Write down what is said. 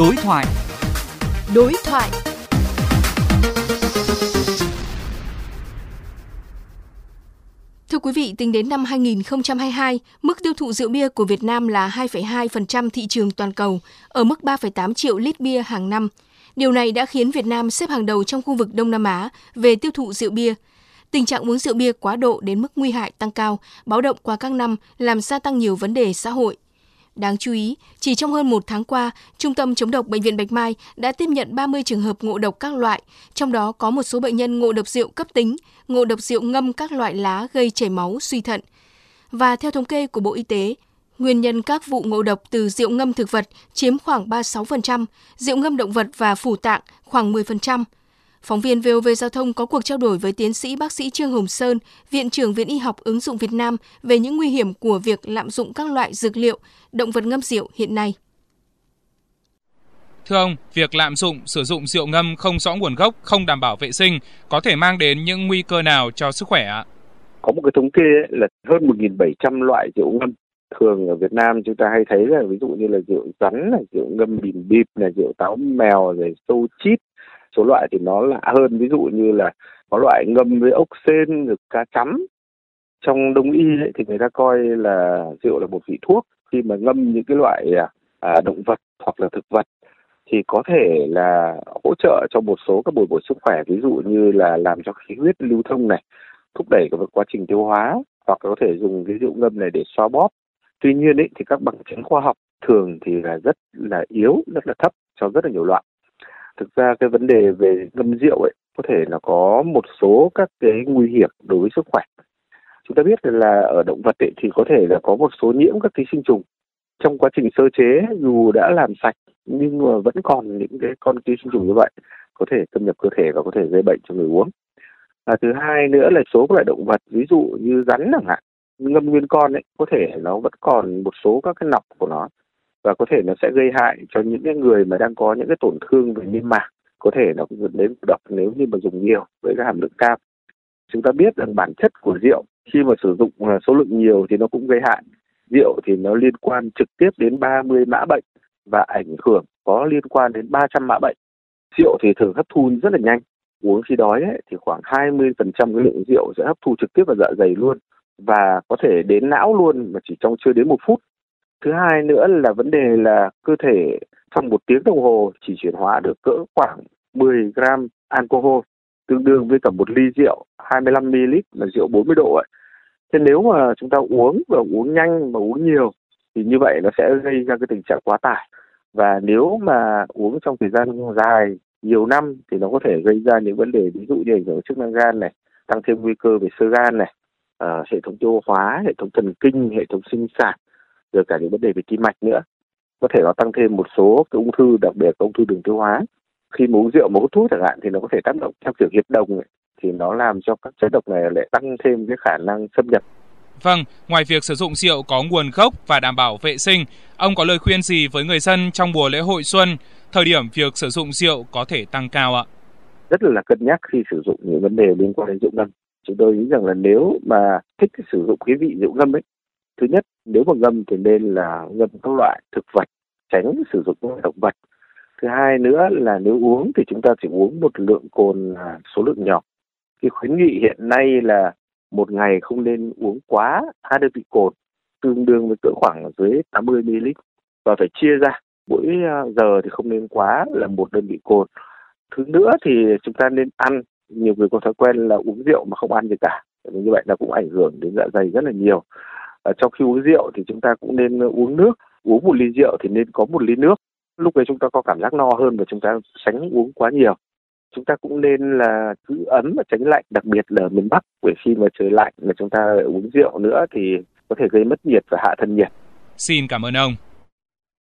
Đối thoại. Đối thoại. Thưa quý vị, tính đến năm 2022, mức tiêu thụ rượu bia của Việt Nam là 2,2% thị trường toàn cầu, ở mức 3,8 triệu lít bia hàng năm. Điều này đã khiến Việt Nam xếp hàng đầu trong khu vực Đông Nam Á về tiêu thụ rượu bia. Tình trạng uống rượu bia quá độ đến mức nguy hại tăng cao, báo động qua các năm làm gia tăng nhiều vấn đề xã hội. Đáng chú ý, chỉ trong hơn một tháng qua, Trung tâm chống độc Bệnh viện Bạch Mai đã tiếp nhận 30 trường hợp ngộ độc các loại, trong đó có một số bệnh nhân ngộ độc rượu cấp tính, ngộ độc rượu ngâm các loại lá gây chảy máu, suy thận. Và theo thống kê của Bộ Y tế, nguyên nhân các vụ ngộ độc từ rượu ngâm thực vật chiếm khoảng 36%, rượu ngâm động vật và phủ tạng khoảng 10%. Phóng viên VOV Giao thông có cuộc trao đổi với tiến sĩ bác sĩ Trương Hồng Sơn, Viện trưởng Viện Y học ứng dụng Việt Nam về những nguy hiểm của việc lạm dụng các loại dược liệu, động vật ngâm rượu hiện nay. Thưa ông, việc lạm dụng, sử dụng rượu ngâm không rõ nguồn gốc, không đảm bảo vệ sinh có thể mang đến những nguy cơ nào cho sức khỏe ạ? Có một cái thống kê là hơn 1.700 loại rượu ngâm thường ở Việt Nam chúng ta hay thấy là ví dụ như là rượu rắn này, rượu ngâm bìm bịp này, rượu táo mèo rồi sâu chít số loại thì nó lạ hơn. Ví dụ như là có loại ngâm với ốc sên rồi cá chấm. Trong đông y ấy, thì người ta coi là rượu là một vị thuốc. Khi mà ngâm những cái loại à, à động vật hoặc là thực vật thì có thể là hỗ trợ cho một số các bồi bổ sức khỏe. Ví dụ như là làm cho khí huyết lưu thông này thúc đẩy cái quá trình tiêu hóa hoặc có thể dùng cái rượu ngâm này để xoa bóp. Tuy nhiên ấy, thì các bằng chứng khoa học thường thì là rất là yếu rất là thấp cho rất là nhiều loại thực ra cái vấn đề về ngâm rượu ấy có thể là có một số các cái nguy hiểm đối với sức khỏe. Chúng ta biết là ở động vật ấy, thì có thể là có một số nhiễm các ký sinh trùng. Trong quá trình sơ chế dù đã làm sạch nhưng mà vẫn còn những cái con ký sinh trùng như vậy có thể xâm nhập cơ thể và có thể gây bệnh cho người uống. Và thứ hai nữa là số các loại động vật ví dụ như rắn chẳng hạn ngâm nguyên con ấy có thể nó vẫn còn một số các cái nọc của nó và có thể nó sẽ gây hại cho những cái người mà đang có những cái tổn thương về niêm mạc. Có thể nó cũng dẫn đến độc nếu như mà dùng nhiều với cái hàm lượng cao chúng ta biết rằng bản chất của rượu khi mà sử dụng à, số lượng nhiều thì nó cũng gây hại. Rượu thì nó liên quan trực tiếp đến 30 mã bệnh và ảnh hưởng có liên quan đến 300 mã bệnh. Rượu thì thường hấp thu rất là nhanh. Uống khi đói ấy, thì khoảng 20% cái lượng rượu sẽ hấp thu trực tiếp vào dạ dày luôn và có thể đến não luôn mà chỉ trong chưa đến một phút thứ hai nữa là vấn đề là cơ thể trong một tiếng đồng hồ chỉ chuyển hóa được cỡ khoảng 10 gram alcohol tương đương với cả một ly rượu 25 ml là rượu 40 độ ấy. Thế nếu mà chúng ta uống và uống nhanh mà uống nhiều thì như vậy nó sẽ gây ra cái tình trạng quá tải. Và nếu mà uống trong thời gian dài nhiều năm thì nó có thể gây ra những vấn đề ví dụ như ảnh hưởng chức năng gan này, tăng thêm nguy cơ về sơ gan này, uh, hệ thống tiêu hóa, hệ thống thần kinh, hệ thống sinh sản rồi cả những vấn đề về tim mạch nữa có thể nó tăng thêm một số cái ung thư đặc biệt ung thư đường tiêu hóa khi mà uống rượu mà hút thuốc chẳng hạn thì nó có thể tác động theo kiểu hiệp đồng ấy, thì nó làm cho các chất độc này lại tăng thêm cái khả năng xâm nhập Vâng, ngoài việc sử dụng rượu có nguồn gốc và đảm bảo vệ sinh, ông có lời khuyên gì với người dân trong mùa lễ hội xuân, thời điểm việc sử dụng rượu có thể tăng cao ạ? Rất là cân nhắc khi sử dụng những vấn đề liên quan đến rượu ngâm. Chúng tôi nghĩ rằng là nếu mà thích sử dụng cái vị rượu ngâm ấy thứ nhất, nếu mà ngâm thì nên là ngâm các loại thực vật, tránh sử dụng các động vật. Thứ hai nữa là nếu uống thì chúng ta chỉ uống một lượng cồn là số lượng nhỏ. Cái khuyến nghị hiện nay là một ngày không nên uống quá hai đơn vị cồn, tương đương với cỡ khoảng dưới 80 ml. Và phải chia ra, mỗi à, giờ thì không nên quá là một đơn vị cồn. Thứ nữa thì chúng ta nên ăn, nhiều người có thói quen là uống rượu mà không ăn gì cả. Như vậy là cũng ảnh hưởng đến dạ dày rất là nhiều à, trong khi uống rượu thì chúng ta cũng nên ờ, uống nước. Uống một ly rượu thì nên có một ly nước. Lúc đấy chúng ta có cảm giác no hơn và chúng ta tránh uống quá nhiều. Chúng ta cũng nên là giữ ấm và tránh lạnh đặc biệt là ở miền bắc bởi khi mà trời lạnh mà chúng ta uống rượu nữa thì có thể gây mất nhiệt và hạ thân nhiệt. Xin cảm ơn ông.